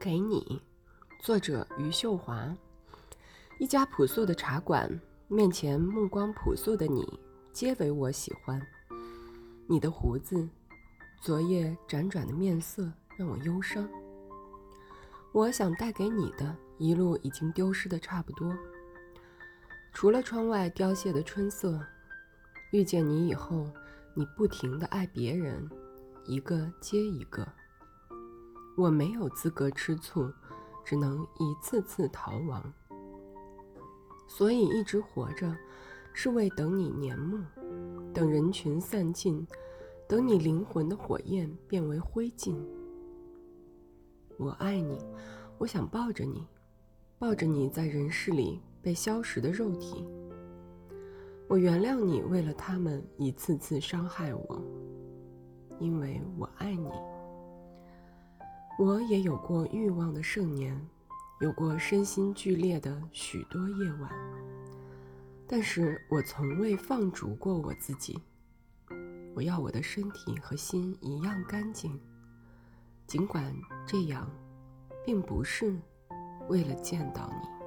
给你，作者余秀华。一家朴素的茶馆，面前目光朴素的你，皆为我喜欢。你的胡子，昨夜辗转的面色，让我忧伤。我想带给你的，一路已经丢失的差不多。除了窗外凋谢的春色，遇见你以后，你不停的爱别人，一个接一个。我没有资格吃醋，只能一次次逃亡。所以一直活着，是为等你年暮，等人群散尽，等你灵魂的火焰变为灰烬。我爱你，我想抱着你，抱着你在人世里被消蚀的肉体。我原谅你，为了他们一次次伤害我，因为我爱你。我也有过欲望的盛年，有过身心俱裂的许多夜晚，但是我从未放逐过我自己。我要我的身体和心一样干净，尽管这样，并不是为了见到你。